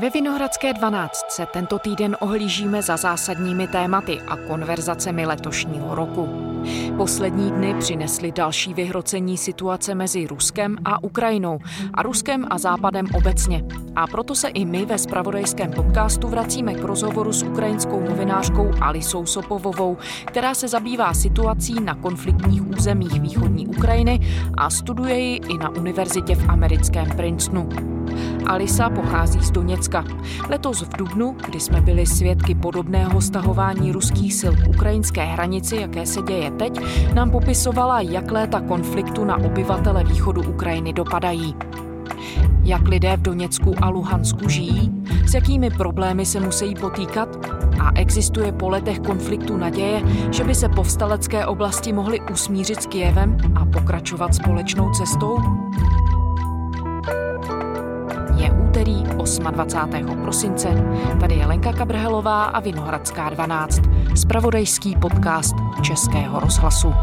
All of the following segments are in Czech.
Ve Vinohradské 12 se tento týden ohlížíme za zásadními tématy a konverzacemi letošního roku. Poslední dny přinesly další vyhrocení situace mezi Ruskem a Ukrajinou a Ruskem a Západem obecně. A proto se i my ve spravodajském podcastu vracíme k rozhovoru s ukrajinskou novinářkou Alisou Sopovovou, která se zabývá situací na konfliktních územích východní Ukrajiny a studuje ji i na univerzitě v americkém Princetonu. Alisa pochází z Doněcka. Letos v Dubnu, kdy jsme byli svědky podobného stahování ruských sil k ukrajinské hranici, jaké se děje teď, nám popisovala, jak léta konfliktu na obyvatele východu Ukrajiny dopadají. Jak lidé v Doněcku a Luhansku žijí, s jakými problémy se musí potýkat a existuje po letech konfliktu naděje, že by se povstalecké oblasti mohly usmířit s Kijevem a pokračovat společnou cestou? 28. prosince. Tady je Lenka Kabrhelová a Vinohradská 12, spravodajský podcast Českého rozhlasu.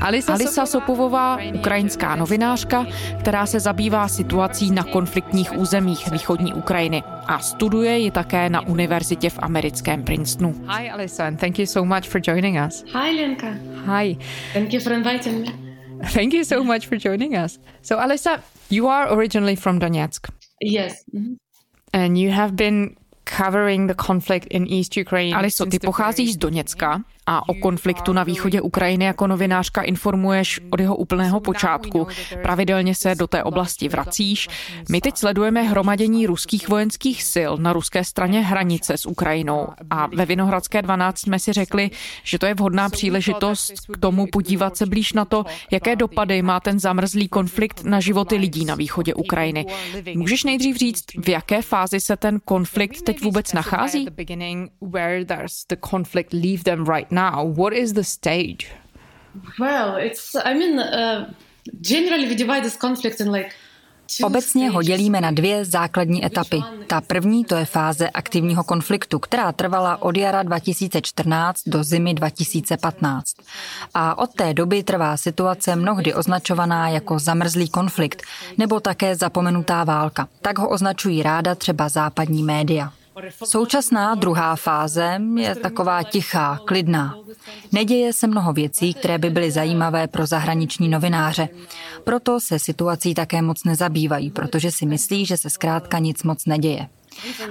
Alisa, Alisa Sopovová, ukrajinská novinářka, která se zabývá situací na konfliktních územích východní Ukrajiny a studuje ji také na univerzitě v americkém Princetonu. Hi Alisa and thank you so much for joining us. Hi Lenka. Hi. Thank you for inviting me. Thank you so much for joining us. So Alisa, You are originally from Donetsk. Yes. Mm-hmm. And you have been covering the conflict in East Ukraine. Aliso, ty pocházíš z Doněcka a o konfliktu na východě Ukrajiny jako novinářka informuješ od jeho úplného počátku. Pravidelně se do té oblasti vracíš. My teď sledujeme hromadění ruských vojenských sil na ruské straně hranice s Ukrajinou a ve Vinohradské 12 jsme si řekli, že to je vhodná příležitost k tomu podívat se blíž na to, jaké dopady má ten zamrzlý konflikt na životy lidí na východě Ukrajiny. Můžeš nejdřív říct, v jaké fázi se ten konflikt teď vůbec nachází? Now? What is the stage? Well, it's, I mean, uh, generally we divide this conflict in like Obecně ho dělíme na dvě základní etapy. Ta první to je fáze aktivního konfliktu, která trvala od jara 2014 do zimy 2015. A od té doby trvá situace mnohdy označovaná jako zamrzlý konflikt nebo také zapomenutá válka. Tak ho označují ráda třeba západní média. Současná druhá fáze je taková tichá, klidná. Neděje se mnoho věcí, které by byly zajímavé pro zahraniční novináře. Proto se situací také moc nezabývají, protože si myslí, že se zkrátka nic moc neděje.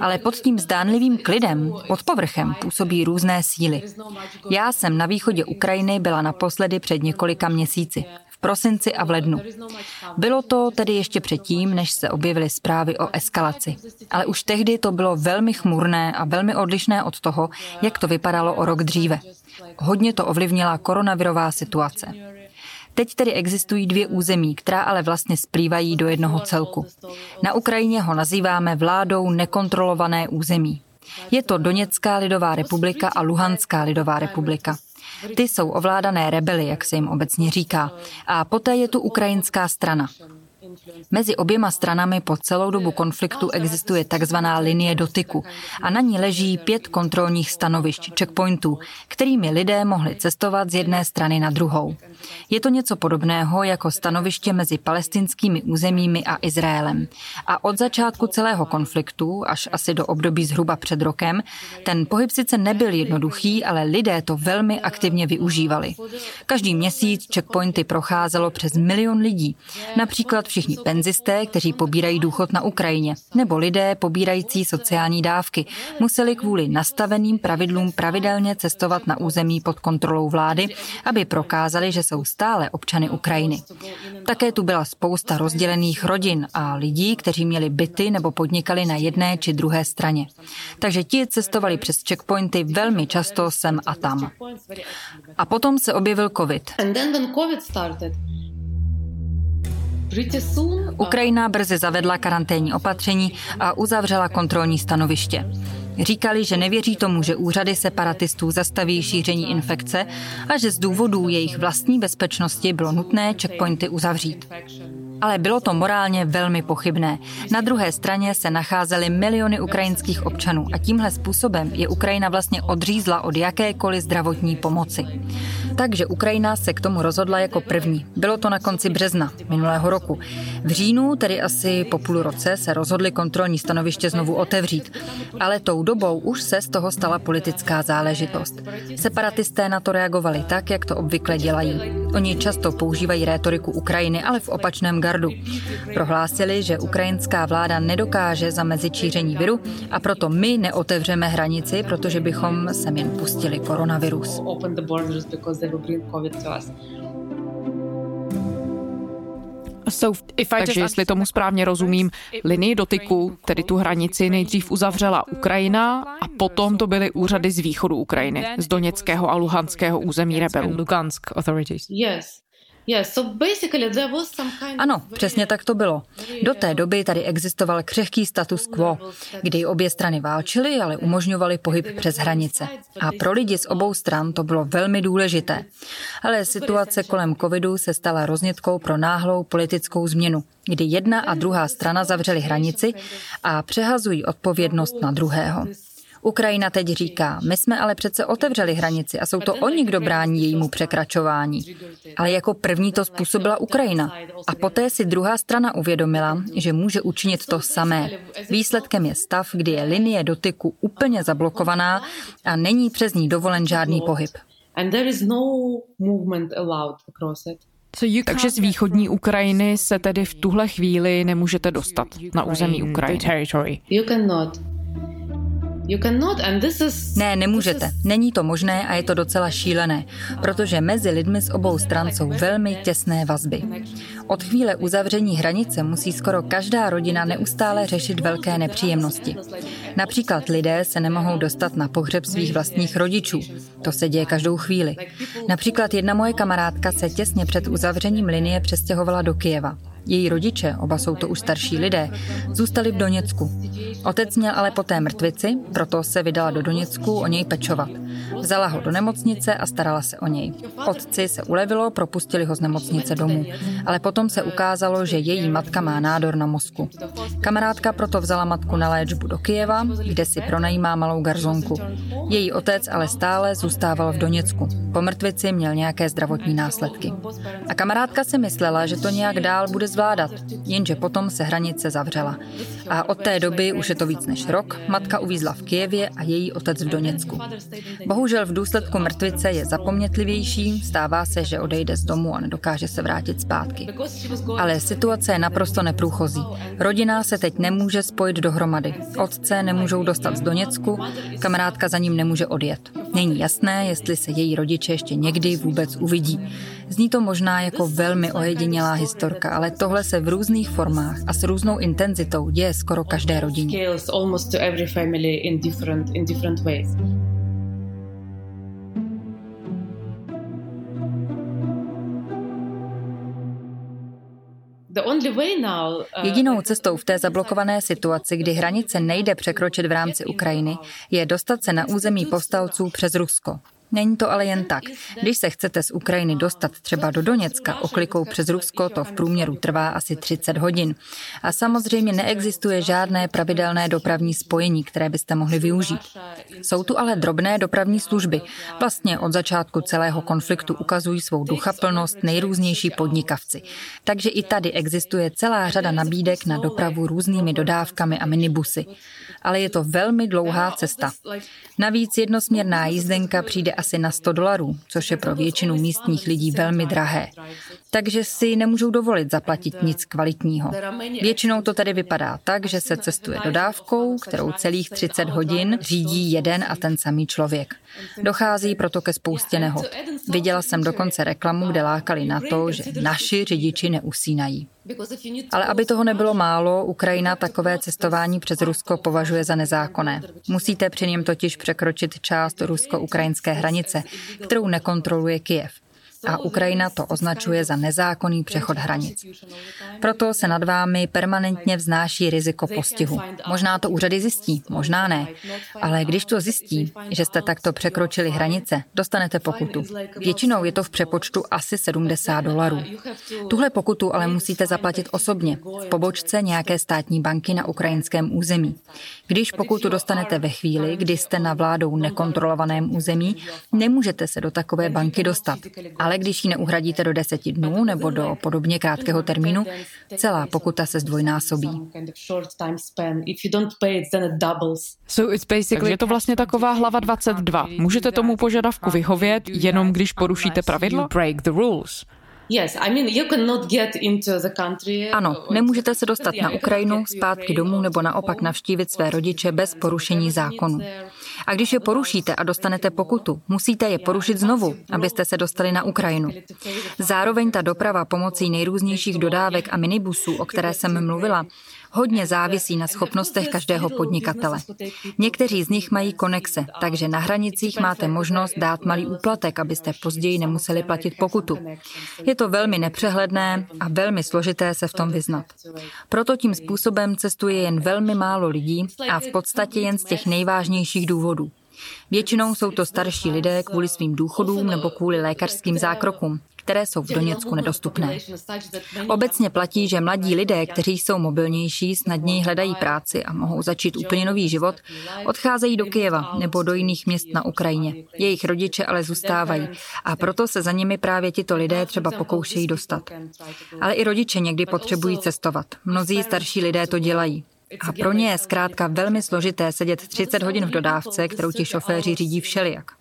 Ale pod tím zdánlivým klidem, pod povrchem, působí různé síly. Já jsem na východě Ukrajiny byla naposledy před několika měsíci prosinci a v lednu. Bylo to tedy ještě předtím, než se objevily zprávy o eskalaci. Ale už tehdy to bylo velmi chmurné a velmi odlišné od toho, jak to vypadalo o rok dříve. Hodně to ovlivnila koronavirová situace. Teď tedy existují dvě území, která ale vlastně splývají do jednoho celku. Na Ukrajině ho nazýváme vládou nekontrolované území. Je to Doněcká lidová republika a Luhanská lidová republika. Ty jsou ovládané rebely, jak se jim obecně říká. A poté je tu ukrajinská strana. Mezi oběma stranami po celou dobu konfliktu existuje takzvaná linie dotyku a na ní leží pět kontrolních stanovišť, checkpointů, kterými lidé mohli cestovat z jedné strany na druhou. Je to něco podobného jako stanoviště mezi palestinskými územími a Izraelem. A od začátku celého konfliktu, až asi do období zhruba před rokem, ten pohyb sice nebyl jednoduchý, ale lidé to velmi aktivně využívali. Každý měsíc checkpointy procházelo přes milion lidí, například všichni penzisté, kteří pobírají důchod na Ukrajině, nebo lidé pobírající sociální dávky, museli kvůli nastaveným pravidlům pravidelně cestovat na území pod kontrolou vlády, aby prokázali, že jsou stále občany Ukrajiny. Také tu byla spousta rozdělených rodin a lidí, kteří měli byty nebo podnikali na jedné či druhé straně. Takže ti cestovali přes checkpointy velmi často sem a tam. A potom se objevil COVID. Ukrajina brzy zavedla karanténní opatření a uzavřela kontrolní stanoviště. Říkali, že nevěří tomu, že úřady separatistů zastaví šíření infekce a že z důvodů jejich vlastní bezpečnosti bylo nutné checkpointy uzavřít ale bylo to morálně velmi pochybné. Na druhé straně se nacházely miliony ukrajinských občanů a tímhle způsobem je Ukrajina vlastně odřízla od jakékoliv zdravotní pomoci. Takže Ukrajina se k tomu rozhodla jako první. Bylo to na konci března minulého roku. V říjnu, tedy asi po půl roce, se rozhodli kontrolní stanoviště znovu otevřít. Ale tou dobou už se z toho stala politická záležitost. Separatisté na to reagovali tak, jak to obvykle dělají. Oni často používají rétoriku Ukrajiny, ale v opačném gardu. Prohlásili, že ukrajinská vláda nedokáže zamezit šíření viru a proto my neotevřeme hranici, protože bychom sem jen pustili koronavirus. Takže jestli tomu správně rozumím, linii dotyku, tedy tu hranici, nejdřív uzavřela Ukrajina a potom to byly úřady z východu Ukrajiny, z Doněckého a Luhanského území rebelů. Ano, přesně tak to bylo. Do té doby tady existoval křehký status quo, kdy obě strany válčily, ale umožňovaly pohyb přes hranice. A pro lidi z obou stran to bylo velmi důležité. Ale situace kolem covidu se stala roznětkou pro náhlou politickou změnu, kdy jedna a druhá strana zavřely hranici a přehazují odpovědnost na druhého. Ukrajina teď říká, my jsme ale přece otevřeli hranici a jsou to oni, kdo brání jejímu překračování. Ale jako první to způsobila Ukrajina. A poté si druhá strana uvědomila, že může učinit to samé. Výsledkem je stav, kdy je linie dotyku úplně zablokovaná a není přes ní dovolen žádný pohyb. Takže z východní Ukrajiny se tedy v tuhle chvíli nemůžete dostat na území Ukrajiny. Ne, nemůžete. Není to možné a je to docela šílené, protože mezi lidmi z obou stran jsou velmi těsné vazby. Od chvíle uzavření hranice musí skoro každá rodina neustále řešit velké nepříjemnosti. Například lidé se nemohou dostat na pohřeb svých vlastních rodičů. To se děje každou chvíli. Například jedna moje kamarádka se těsně před uzavřením linie přestěhovala do Kijeva. Její rodiče, oba jsou to už starší lidé, zůstali v Doněcku. Otec měl ale poté mrtvici, proto se vydala do Doněcku o něj pečovat. Vzala ho do nemocnice a starala se o něj. Otci se ulevilo, propustili ho z nemocnice domů. Ale potom se ukázalo, že její matka má nádor na mozku. Kamarádka proto vzala matku na léčbu do Kijeva, kde si pronajímá malou garzonku. Její otec ale stále zůstával v Doněcku. Po mrtvici měl nějaké zdravotní následky. A kamarádka si myslela, že to nějak dál bude zvládat, jenže potom se hranice zavřela. A od té doby, už je to víc než rok, matka uvízla v Kijevě a její otec v Doněcku. Bohužel v důsledku mrtvice je zapomnětlivější, stává se, že odejde z domu a nedokáže se vrátit zpátky. Ale situace je naprosto neprůchozí. Rodina se teď nemůže spojit dohromady. Otce nemůžou dostat z Doněcku, kamarádka za ním nemůže odjet. Není jasné, jestli se její rodiče ještě někdy vůbec uvidí. Zní to možná jako velmi ojedinělá historka, ale tohle se v různých formách a s různou intenzitou děje skoro každé rodině. Jedinou cestou v té zablokované situaci, kdy hranice nejde překročit v rámci Ukrajiny, je dostat se na území povstalců přes Rusko. Není to ale jen tak. Když se chcete z Ukrajiny dostat třeba do Doněcka oklikou přes Rusko, to v průměru trvá asi 30 hodin. A samozřejmě neexistuje žádné pravidelné dopravní spojení, které byste mohli využít. Jsou tu ale drobné dopravní služby. Vlastně od začátku celého konfliktu ukazují svou duchaplnost nejrůznější podnikavci. Takže i tady existuje celá řada nabídek na dopravu různými dodávkami a minibusy. Ale je to velmi dlouhá cesta. Navíc jednosměrná jízdenka přijde asi na 100 dolarů, což je pro většinu místních lidí velmi drahé. Takže si nemůžou dovolit zaplatit nic kvalitního. Většinou to tedy vypadá tak, že se cestuje dodávkou, kterou celých 30 hodin řídí jeden a ten samý člověk. Dochází proto ke spoustě nehod. Viděla jsem dokonce reklamu, kde lákali na to, že naši řidiči neusínají. Ale aby toho nebylo málo, Ukrajina takové cestování přes Rusko považuje za nezákonné. Musíte při něm totiž překročit část rusko-ukrajinské hranice, kterou nekontroluje Kijev. A Ukrajina to označuje za nezákonný přechod hranic. Proto se nad vámi permanentně vznáší riziko postihu. Možná to úřady zjistí, možná ne, ale když to zjistí, že jste takto překročili hranice, dostanete pokutu. Většinou je to v přepočtu asi 70 dolarů. Tuhle pokutu ale musíte zaplatit osobně, v pobočce nějaké státní banky na ukrajinském území. Když pokutu dostanete ve chvíli, kdy jste na vládou nekontrolovaném území, nemůžete se do takové banky dostat. Ale když ji neuhradíte do deseti dnů nebo do podobně krátkého termínu, celá pokuta se zdvojnásobí. Takže je to vlastně taková hlava 22. Můžete tomu požadavku vyhovět, jenom když porušíte pravidlo? Rules. Ano, nemůžete se dostat na Ukrajinu, zpátky domů nebo naopak navštívit své rodiče bez porušení zákonu. A když je porušíte a dostanete pokutu, musíte je porušit znovu, abyste se dostali na Ukrajinu. Zároveň ta doprava pomocí nejrůznějších dodávek a minibusů, o které jsem mluvila, hodně závisí na schopnostech každého podnikatele. Někteří z nich mají konexe, takže na hranicích máte možnost dát malý úplatek, abyste později nemuseli platit pokutu. Je to velmi nepřehledné a velmi složité se v tom vyznat. Proto tím způsobem cestuje jen velmi málo lidí a v podstatě jen z těch nejvážnějších důvodů. Většinou jsou to starší lidé kvůli svým důchodům nebo kvůli lékařským zákrokům které jsou v Doněcku nedostupné. Obecně platí, že mladí lidé, kteří jsou mobilnější, snadněji hledají práci a mohou začít úplně nový život, odcházejí do Kyjeva nebo do jiných měst na Ukrajině. Jejich rodiče ale zůstávají a proto se za nimi právě tito lidé třeba pokoušejí dostat. Ale i rodiče někdy potřebují cestovat. Mnozí starší lidé to dělají. A pro ně je zkrátka velmi složité sedět 30 hodin v dodávce, kterou ti šoféři řídí všelijak.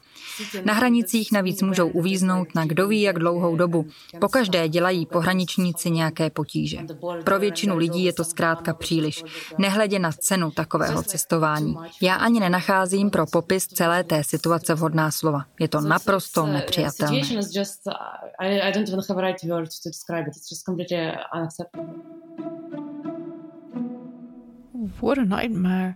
Na hranicích navíc můžou uvíznout na kdo ví jak dlouhou dobu. Pokaždé dělají pohraničníci nějaké potíže. Pro většinu lidí je to zkrátka příliš, nehledě na cenu takového cestování. Já ani nenacházím pro popis celé té situace vhodná slova. Je to naprosto nepřijatelné. What a nightmare.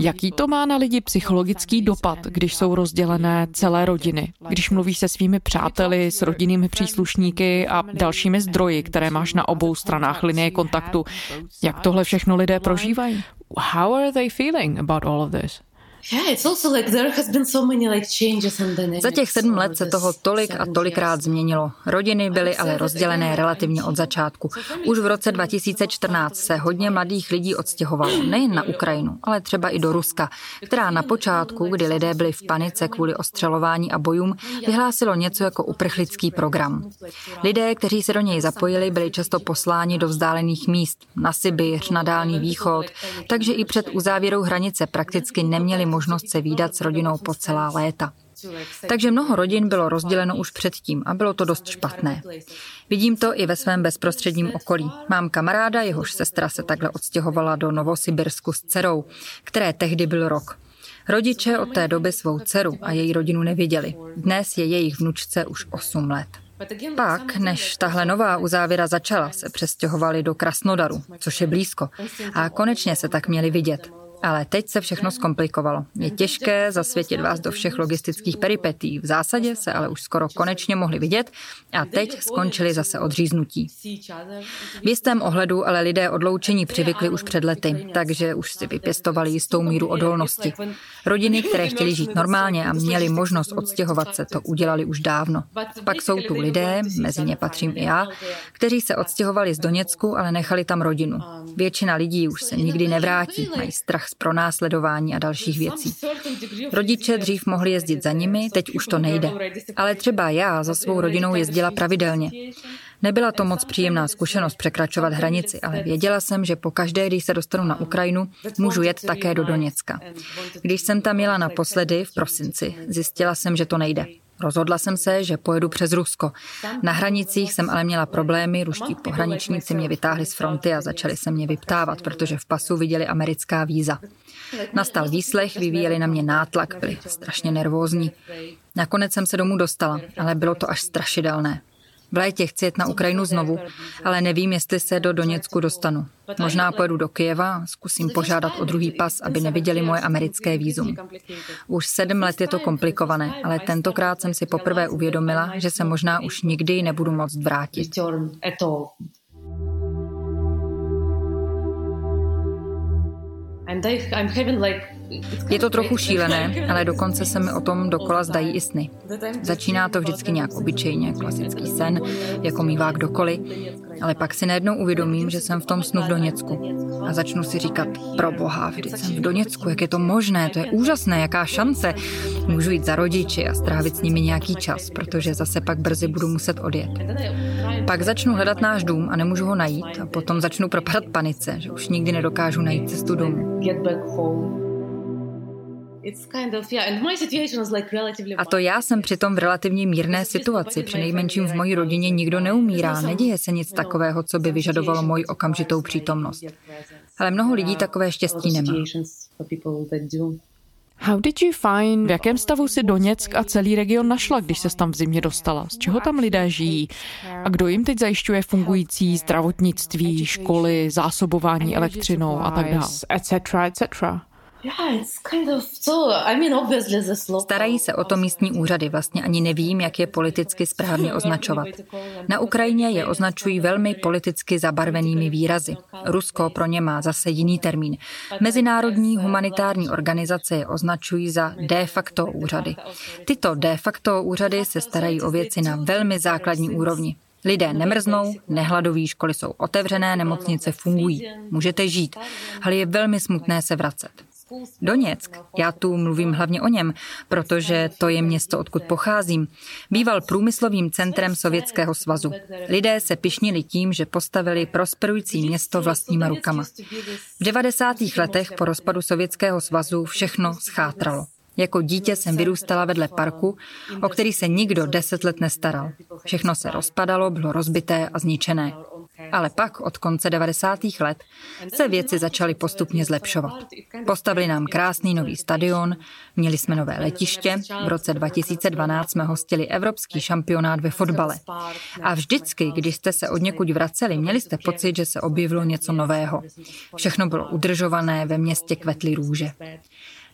Jaký to má na lidi psychologický dopad, když jsou rozdělené celé rodiny? Když mluvíš se svými přáteli, s rodinnými příslušníky a dalšími zdroji, které máš na obou stranách linie kontaktu, jak tohle všechno lidé prožívají? How are they feeling about all of this? Za těch sedm let se toho tolik a tolikrát změnilo. Rodiny byly ale rozdělené relativně od začátku. Už v roce 2014 se hodně mladých lidí odstěhovalo nejen na Ukrajinu, ale třeba i do Ruska, která na počátku, kdy lidé byli v panice kvůli ostřelování a bojům, vyhlásilo něco jako uprchlický program. Lidé, kteří se do něj zapojili, byli často posláni do vzdálených míst, na Sibiř, na Dálný východ, takže i před uzávěrou hranice prakticky neměli možnost se výdat s rodinou po celá léta. Takže mnoho rodin bylo rozděleno už předtím a bylo to dost špatné. Vidím to i ve svém bezprostředním okolí. Mám kamaráda, jehož sestra se takhle odstěhovala do Novosibirsku s dcerou, které tehdy byl rok. Rodiče od té doby svou dceru a její rodinu neviděli. Dnes je jejich vnučce už 8 let. Pak, než tahle nová uzávěra začala, se přestěhovali do Krasnodaru, což je blízko, a konečně se tak měli vidět. Ale teď se všechno zkomplikovalo. Je těžké zasvětit vás do všech logistických peripetí. V zásadě se ale už skoro konečně mohli vidět a teď skončili zase odříznutí. V jistém ohledu ale lidé odloučení přivykli už před lety, takže už si vypěstovali jistou míru odolnosti. Rodiny, které chtěli žít normálně a měli možnost odstěhovat se, to udělali už dávno. Pak jsou tu lidé, mezi ně patřím i já, kteří se odstěhovali z Doněcku, ale nechali tam rodinu. Většina lidí už se nikdy nevrátí, mají strach z pronásledování a dalších věcí. Rodiče dřív mohli jezdit za nimi, teď už to nejde. Ale třeba já za svou rodinou jezdila pravidelně. Nebyla to moc příjemná zkušenost překračovat hranici, ale věděla jsem, že po každé, když se dostanu na Ukrajinu, můžu jet také do Doněcka. Když jsem tam jela naposledy v prosinci, zjistila jsem, že to nejde. Rozhodla jsem se, že pojedu přes Rusko. Na hranicích jsem ale měla problémy, ruští pohraničníci mě vytáhli z fronty a začali se mě vyptávat, protože v pasu viděli americká víza. Nastal výslech, vyvíjeli na mě nátlak, byli strašně nervózní. Nakonec jsem se domů dostala, ale bylo to až strašidelné. V létě chci jet na Ukrajinu znovu, ale nevím, jestli se do Doněcku dostanu. Možná pojedu do Kyjeva zkusím požádat o druhý pas, aby neviděli moje americké výzum. Už sedm let je to komplikované, ale tentokrát jsem si poprvé uvědomila, že se možná už nikdy nebudu moct vrátit. Je to trochu šílené, ale dokonce se mi o tom dokola zdají i sny. Začíná to vždycky nějak obyčejně, klasický sen, jako mývá kdokoliv, ale pak si najednou uvědomím, že jsem v tom snu v Doněcku. A začnu si říkat, pro boha, vždyť jsem v Doněcku, jak je to možné, to je úžasné, jaká šance. Můžu jít za rodiči a strávit s nimi nějaký čas, protože zase pak brzy budu muset odjet. Pak začnu hledat náš dům a nemůžu ho najít a potom začnu propadat panice, že už nikdy nedokážu najít cestu domů. A to já jsem přitom v relativně mírné situaci. Při nejmenším v mojí rodině nikdo neumírá. Neděje se nic takového, co by vyžadovalo moji okamžitou přítomnost. Ale mnoho lidí takové štěstí nemá. How did you find, v jakém stavu si Doněck a celý region našla, když se tam v zimě dostala? Z čeho tam lidé žijí? A kdo jim teď zajišťuje fungující zdravotnictví, školy, zásobování elektřinou a tak dále? Starají se o to místní úřady, vlastně ani nevím, jak je politicky správně označovat. Na Ukrajině je označují velmi politicky zabarvenými výrazy. Rusko pro ně má zase jiný termín. Mezinárodní humanitární organizace je označují za de facto úřady. Tyto de facto úřady se starají o věci na velmi základní úrovni. Lidé nemrznou, nehladoví, školy jsou otevřené, nemocnice fungují. Můžete žít, ale je velmi smutné se vracet. Doněck, já tu mluvím hlavně o něm, protože to je město, odkud pocházím, býval průmyslovým centrem Sovětského svazu. Lidé se pišnili tím, že postavili prosperující město vlastníma rukama. V 90. letech po rozpadu Sovětského svazu všechno schátralo. Jako dítě jsem vyrůstala vedle parku, o který se nikdo deset let nestaral. Všechno se rozpadalo, bylo rozbité a zničené. Ale pak od konce 90. let se věci začaly postupně zlepšovat. Postavili nám krásný nový stadion, měli jsme nové letiště, v roce 2012 jsme hostili evropský šampionát ve fotbale. A vždycky, když jste se od někud vraceli, měli jste pocit, že se objevilo něco nového. Všechno bylo udržované, ve městě kvetly růže.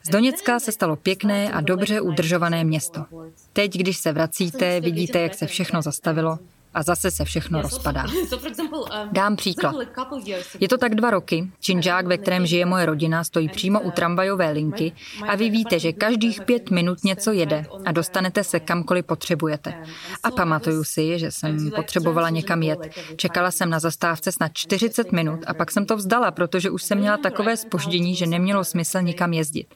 Z Doněcka se stalo pěkné a dobře udržované město. Teď, když se vracíte, vidíte, jak se všechno zastavilo a zase se všechno rozpadá. Um, Dám příklad. Je to tak dva roky. Činžák, ve kterém žije moje rodina, stojí přímo u tramvajové linky a vy víte, že každých pět minut něco jede a dostanete se kamkoliv potřebujete. A pamatuju si, že jsem potřebovala někam jet. Čekala jsem na zastávce snad 40 minut a pak jsem to vzdala, protože už jsem měla takové spoždění, že nemělo smysl nikam jezdit.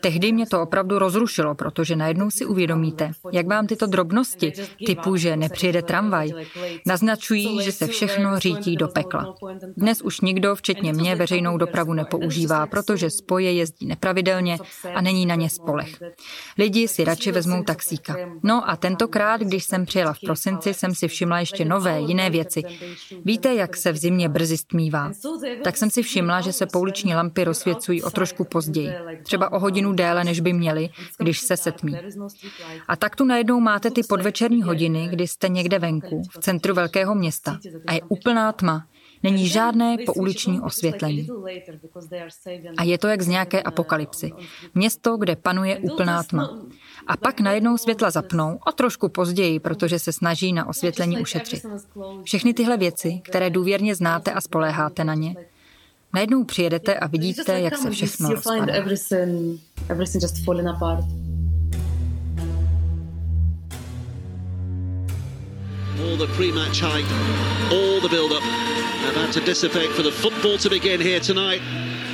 Tehdy mě to opravdu rozrušilo, protože najednou si uvědomíte, jak vám tyto drobnosti, typu, že nepřijede tramvaj, tramvaj. Naznačují, že se všechno řítí do pekla. Dnes už nikdo, včetně mě, veřejnou dopravu nepoužívá, protože spoje jezdí nepravidelně a není na ně spolech. Lidi si radši vezmou taxíka. No a tentokrát, když jsem přijela v prosinci, jsem si všimla ještě nové, jiné věci. Víte, jak se v zimě brzy stmívá? Tak jsem si všimla, že se pouliční lampy rozsvěcují o trošku později. Třeba o hodinu déle, než by měly, když se setmí. A tak tu najednou máte ty podvečerní hodiny, kdy jste někde venku venku, v centru velkého města a je úplná tma. Není žádné pouliční osvětlení. A je to jak z nějaké apokalypsy. Město, kde panuje úplná tma. A pak najednou světla zapnou a trošku později, protože se snaží na osvětlení ušetřit. Všechny tyhle věci, které důvěrně znáte a spoléháte na ně, najednou přijedete a vidíte, jak se všechno rozpadá. All the pre-match hype, all the build-up have had to dissipate for the football to begin here tonight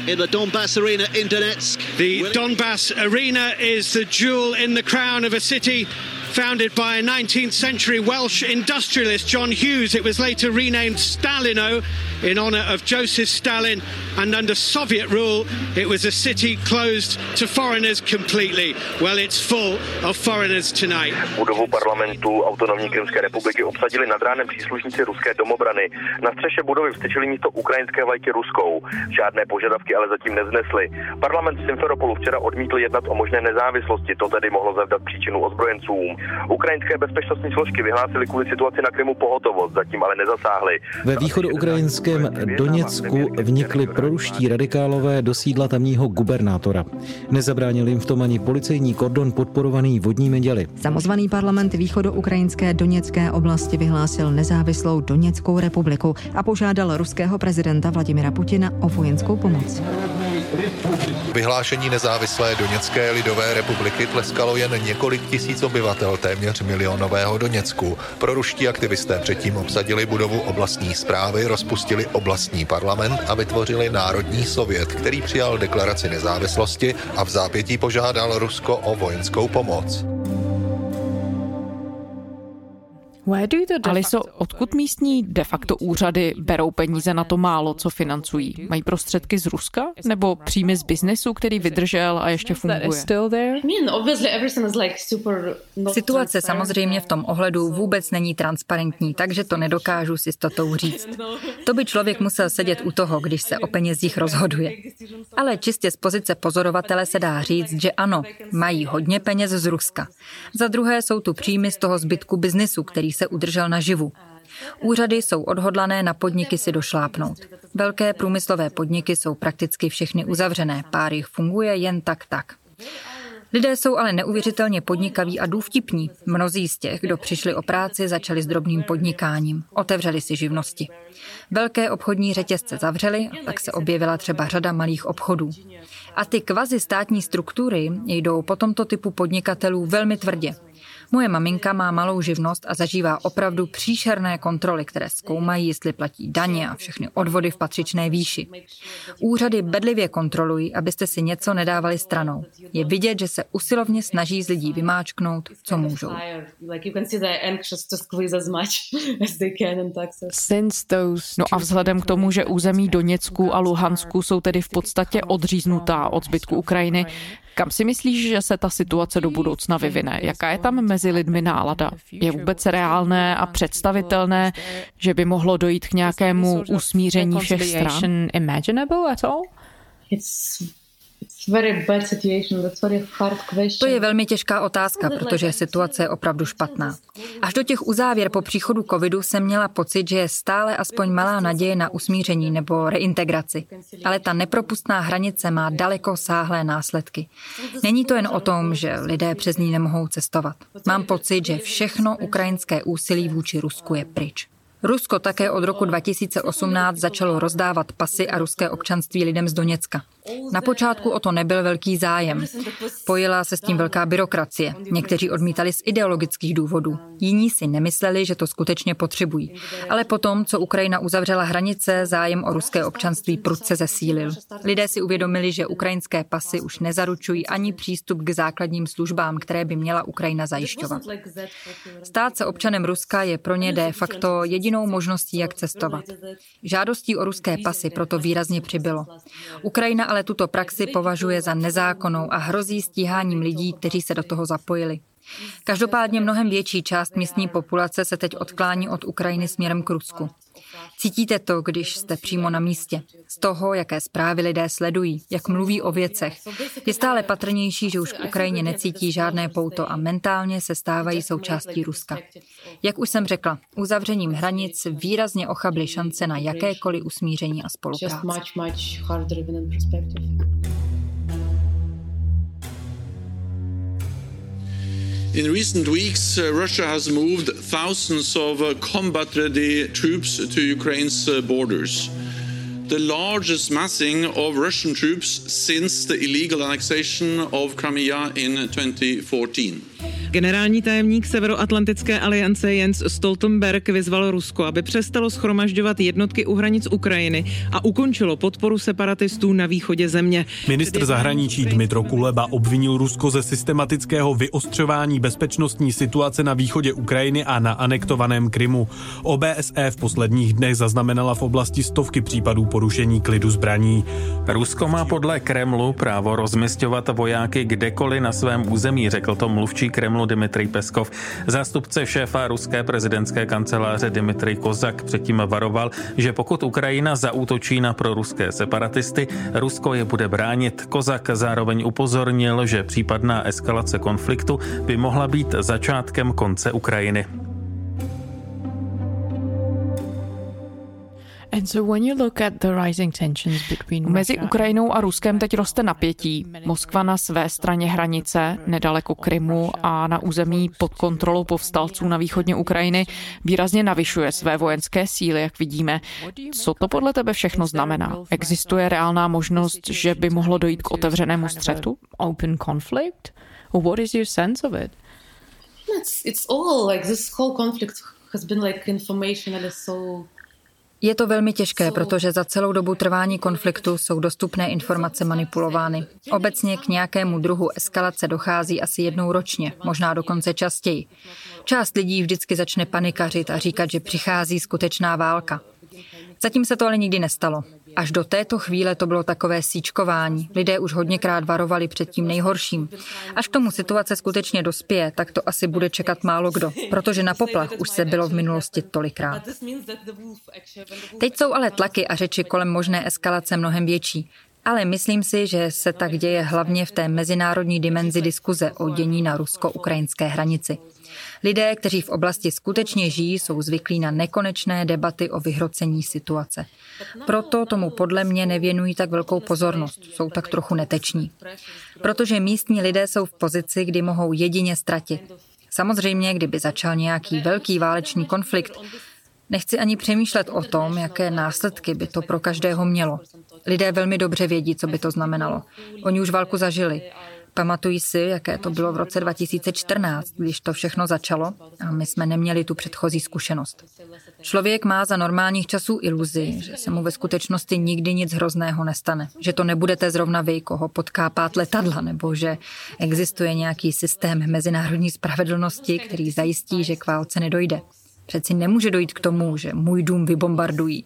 in the Donbass Arena in Donetsk. The Donbass Arena is the jewel in the crown of a city founded by a 19th century Welsh industrialist John Hughes. It was later renamed Stalino in honour of Joseph Stalin, and under Soviet rule, it was a city closed to foreigners completely. Well, it's full of foreigners tonight. Budovu parlamentu autonomní Krymské republiky obsadili nad ránem příslušníci ruské domobrany. Na střeše budovy vstyčili místo ukrajinské vlajky ruskou. Žádné požadavky ale zatím nevznesli. Parlament Simferopolu včera odmítl jednat o možné nezávislosti, to tedy mohlo zavdat příčinu ozbrojencům. Ukrajinské bezpečnostní složky vyhlásily kvůli situaci na Krymu pohotovost, zatím ale nezasáhly. Ve východoukrajinském Doněcku vnikli proruští radikálové do sídla tamního gubernátora. Nezabránil jim v tom ani policejní kordon podporovaný vodními děly. Samozvaný parlament východoukrajinské Doněcké oblasti vyhlásil nezávislou Doněckou republiku a požádal ruského prezidenta Vladimira Putina o vojenskou pomoc. Vyhlášení nezávislé Doněcké lidové republiky tleskalo jen několik tisíc obyvatel téměř milionového Doněcku. Proruští aktivisté předtím obsadili budovu oblastní zprávy, rozpustili oblastní parlament a vytvořili Národní sovět, který přijal deklaraci nezávislosti a v zápětí požádal Rusko o vojenskou pomoc. Aliso, odkud místní de facto úřady berou peníze na to málo, co financují? Mají prostředky z Ruska? Nebo příjmy z biznesu, který vydržel a ještě funguje? Situace samozřejmě v tom ohledu vůbec není transparentní, takže to nedokážu si s totou říct. To by člověk musel sedět u toho, když se o penězích rozhoduje. Ale čistě z pozice pozorovatele se dá říct, že ano, mají hodně peněz z Ruska. Za druhé jsou tu příjmy z toho zbytku biznesu, který se udržel naživu. Úřady jsou odhodlané na podniky si došlápnout. Velké průmyslové podniky jsou prakticky všechny uzavřené, pár jich funguje jen tak tak. Lidé jsou ale neuvěřitelně podnikaví a důvtipní. Mnozí z těch, kdo přišli o práci, začali s drobným podnikáním. Otevřeli si živnosti. Velké obchodní řetězce zavřely, tak se objevila třeba řada malých obchodů. A ty kvazi státní struktury jdou po tomto typu podnikatelů velmi tvrdě. Moje maminka má malou živnost a zažívá opravdu příšerné kontroly, které zkoumají, jestli platí daně a všechny odvody v patřičné výši. Úřady bedlivě kontrolují, abyste si něco nedávali stranou. Je vidět, že se usilovně snaží z lidí vymáčknout, co můžou. No a vzhledem k tomu, že území Doněcku a Luhansku jsou tedy v podstatě odříznutá od zbytku Ukrajiny, kam si myslíš, že se ta situace do budoucna vyvine? Jaká je tam mezi lidmi nálada? Je vůbec reálné a představitelné, že by mohlo dojít k nějakému usmíření všech stran? To je velmi těžká otázka, protože situace je opravdu špatná. Až do těch uzávěr po příchodu covidu jsem měla pocit, že je stále aspoň malá naděje na usmíření nebo reintegraci. Ale ta nepropustná hranice má daleko sáhlé následky. Není to jen o tom, že lidé přes ní nemohou cestovat. Mám pocit, že všechno ukrajinské úsilí vůči Rusku je pryč. Rusko také od roku 2018 začalo rozdávat pasy a ruské občanství lidem z Doněcka. Na počátku o to nebyl velký zájem. Pojila se s tím velká byrokracie. Někteří odmítali z ideologických důvodů. Jiní si nemysleli, že to skutečně potřebují. Ale potom, co Ukrajina uzavřela hranice, zájem o ruské občanství prudce zesílil. Lidé si uvědomili, že ukrajinské pasy už nezaručují ani přístup k základním službám, které by měla Ukrajina zajišťovat. Stát se občanem Ruska je pro ně de facto jedinou možností, jak cestovat. Žádostí o ruské pasy proto výrazně přibylo. Ukrajina ale tuto praxi považuje za nezákonnou a hrozí stíháním lidí, kteří se do toho zapojili. Každopádně mnohem větší část místní populace se teď odklání od Ukrajiny směrem k Rusku. Cítíte to, když jste přímo na místě. Z toho, jaké zprávy lidé sledují, jak mluví o věcech. Je stále patrnější, že už k Ukrajině necítí žádné pouto a mentálně se stávají součástí Ruska. Jak už jsem řekla, uzavřením hranic výrazně ochably šance na jakékoliv usmíření a spolupráci. In recent weeks, uh, Russia has moved thousands of uh, combat ready troops to Ukraine's uh, borders. The largest massing of Russian troops since the illegal annexation of Crimea in 2014. Generální tajemník Severoatlantické aliance Jens Stoltenberg vyzval Rusko, aby přestalo schromažďovat jednotky u hranic Ukrajiny a ukončilo podporu separatistů na východě země. Ministr zahraničí Dmitro Kuleba obvinil Rusko ze systematického vyostřování bezpečnostní situace na východě Ukrajiny a na anektovaném Krymu. OBSE v posledních dnech zaznamenala v oblasti stovky případů porušení klidu zbraní. Rusko má podle Kremlu právo rozmistovat vojáky kdekoliv na svém území, řekl to mluvčí Kremlu Dmitrij Peskov. Zástupce šéfa ruské prezidentské kanceláře Dmitrij Kozak předtím varoval, že pokud Ukrajina zaútočí na proruské separatisty, Rusko je bude bránit. Kozak zároveň upozornil, že případná eskalace konfliktu by mohla být začátkem konce Ukrajiny. Mezi Ukrajinou a Ruskem teď roste napětí. Moskva na své straně hranice, nedaleko Krymu a na území pod kontrolou povstalců na východně Ukrajiny výrazně navyšuje své vojenské síly, jak vidíme. Co to podle tebe všechno znamená? Existuje reálná možnost, že by mohlo dojít k otevřenému střetu? Open conflict? What is your sense of it? It's, it's all like this whole conflict has been like informationally so je to velmi těžké, protože za celou dobu trvání konfliktu jsou dostupné informace manipulovány. Obecně k nějakému druhu eskalace dochází asi jednou ročně, možná dokonce častěji. Část lidí vždycky začne panikařit a říkat, že přichází skutečná válka. Zatím se to ale nikdy nestalo. Až do této chvíle to bylo takové síčkování. Lidé už hodněkrát varovali před tím nejhorším. Až k tomu situace skutečně dospěje, tak to asi bude čekat málo kdo, protože na poplach už se bylo v minulosti tolikrát. Teď jsou ale tlaky a řeči kolem možné eskalace mnohem větší. Ale myslím si, že se tak děje hlavně v té mezinárodní dimenzi diskuze o dění na rusko-ukrajinské hranici. Lidé, kteří v oblasti skutečně žijí, jsou zvyklí na nekonečné debaty o vyhrocení situace. Proto tomu podle mě nevěnují tak velkou pozornost, jsou tak trochu neteční. Protože místní lidé jsou v pozici, kdy mohou jedině ztratit. Samozřejmě, kdyby začal nějaký velký válečný konflikt, Nechci ani přemýšlet o tom, jaké následky by to pro každého mělo. Lidé velmi dobře vědí, co by to znamenalo. Oni už válku zažili. Pamatují si, jaké to bylo v roce 2014, když to všechno začalo a my jsme neměli tu předchozí zkušenost. Člověk má za normálních časů iluzi, že se mu ve skutečnosti nikdy nic hrozného nestane, že to nebudete zrovna vy, koho potká pát letadla, nebo že existuje nějaký systém mezinárodní spravedlnosti, který zajistí, že k válce nedojde. Přeci nemůže dojít k tomu, že můj dům vybombardují.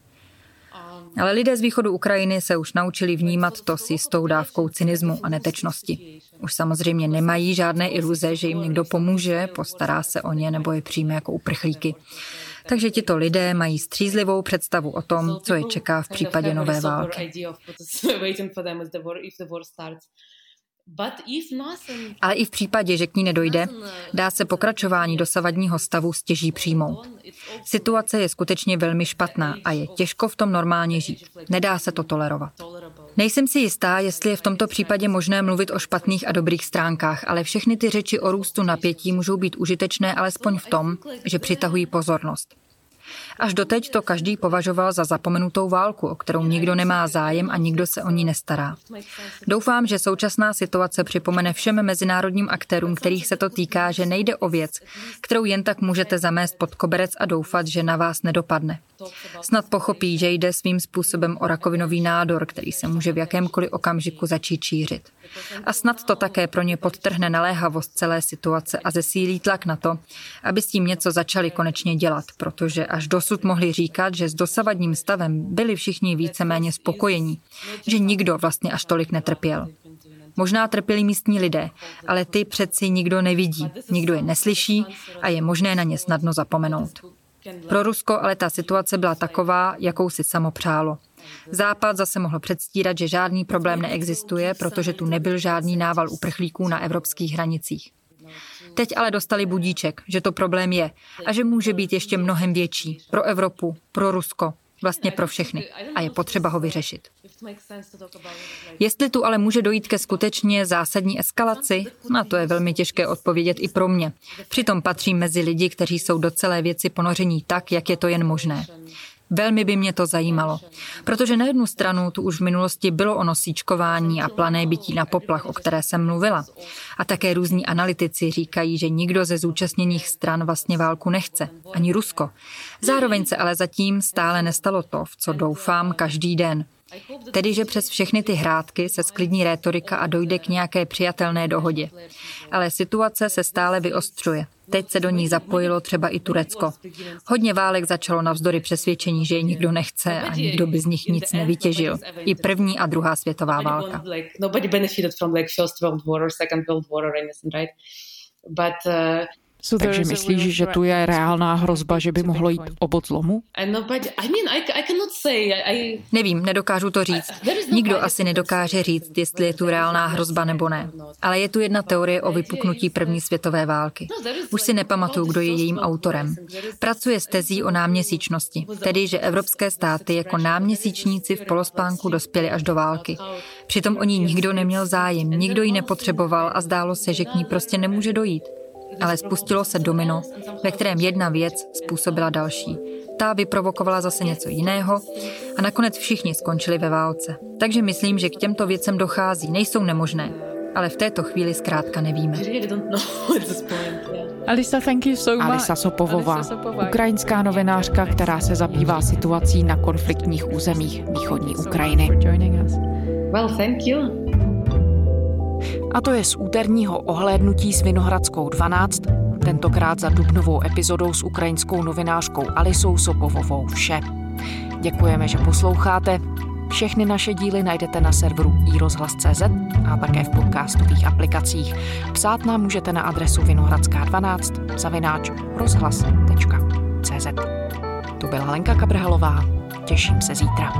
Ale lidé z východu Ukrajiny se už naučili vnímat to s jistou dávkou cynismu a netečnosti. Už samozřejmě nemají žádné iluze, že jim někdo pomůže, postará se o ně nebo je přijme jako uprchlíky. Takže tito lidé mají střízlivou představu o tom, co je čeká v případě nové války. Ale i v případě, že k ní nedojde, dá se pokračování dosavadního stavu stěží přijmout. Situace je skutečně velmi špatná a je těžko v tom normálně žít. Nedá se to tolerovat. Nejsem si jistá, jestli je v tomto případě možné mluvit o špatných a dobrých stránkách, ale všechny ty řeči o růstu napětí můžou být užitečné alespoň v tom, že přitahují pozornost. Až doteď to každý považoval za zapomenutou válku, o kterou nikdo nemá zájem a nikdo se o ní nestará. Doufám, že současná situace připomene všem mezinárodním aktérům, kterých se to týká, že nejde o věc, kterou jen tak můžete zamést pod koberec a doufat, že na vás nedopadne. Snad pochopí, že jde svým způsobem o rakovinový nádor, který se může v jakémkoliv okamžiku začít šířit. A snad to také pro ně podtrhne naléhavost celé situace a zesílí tlak na to, aby s tím něco začali konečně dělat, protože až dosud mohli říkat, že s dosavadním stavem byli všichni víceméně spokojení, že nikdo vlastně až tolik netrpěl. Možná trpěli místní lidé, ale ty přeci nikdo nevidí, nikdo je neslyší a je možné na ně snadno zapomenout. Pro Rusko ale ta situace byla taková, jakou si samo přálo. Západ zase mohl předstírat, že žádný problém neexistuje, protože tu nebyl žádný nával uprchlíků na evropských hranicích. Teď ale dostali budíček, že to problém je a že může být ještě mnohem větší pro Evropu, pro Rusko, vlastně pro všechny a je potřeba ho vyřešit. Jestli tu ale může dojít ke skutečně zásadní eskalaci, na to je velmi těžké odpovědět i pro mě. Přitom patřím mezi lidi, kteří jsou do celé věci ponoření tak, jak je to jen možné. Velmi by mě to zajímalo, protože na jednu stranu tu už v minulosti bylo o nosíčkování a plané bytí na poplach, o které jsem mluvila. A také různí analytici říkají, že nikdo ze zúčastněných stran vlastně válku nechce, ani Rusko. Zároveň se ale zatím stále nestalo to, v co doufám každý den – Tedy, že přes všechny ty hrádky se sklidní rétorika a dojde k nějaké přijatelné dohodě. Ale situace se stále vyostřuje. Teď se do ní zapojilo třeba i Turecko. Hodně válek začalo navzdory přesvědčení, že je nikdo nechce a nikdo by z nich nic nevytěžil. I první a druhá světová válka. But uh, takže myslíš, že tu je reálná hrozba, že by mohlo jít o bod zlomu? Nevím, nedokážu to říct. No Nikdo asi nedokáže říct, jestli je tu reálná hrozba nebo ne. Ale je tu jedna teorie o vypuknutí první světové války. No, Už si nepamatuju, kdo je jejím autorem. Pracuje s tezí o náměsíčnosti, tedy že evropské státy jako náměsíčníci v polospánku dospěli až do války. Přitom o ní nikdo neměl zájem, nikdo ji nepotřeboval a zdálo se, že k ní prostě nemůže dojít ale spustilo se domino, ve kterém jedna věc způsobila další. Ta vyprovokovala zase něco jiného a nakonec všichni skončili ve válce. Takže myslím, že k těmto věcem dochází, nejsou nemožné, ale v této chvíli zkrátka nevíme. Alisa, thank you so much. Alisa Sopovová, ukrajinská novinářka, která se zabývá situací na konfliktních územích východní Ukrajiny. Well, thank you. A to je z úterního ohlédnutí s Vinohradskou 12, tentokrát za dubnovou epizodou s ukrajinskou novinářkou Alisou Sopovovou vše. Děkujeme, že posloucháte. Všechny naše díly najdete na serveru iRozhlas.cz a také v podcastových aplikacích. Psát nám můžete na adresu vinohradská12 zavináč rozhlas.cz To byla Lenka Kabrhalová. Těším se zítra.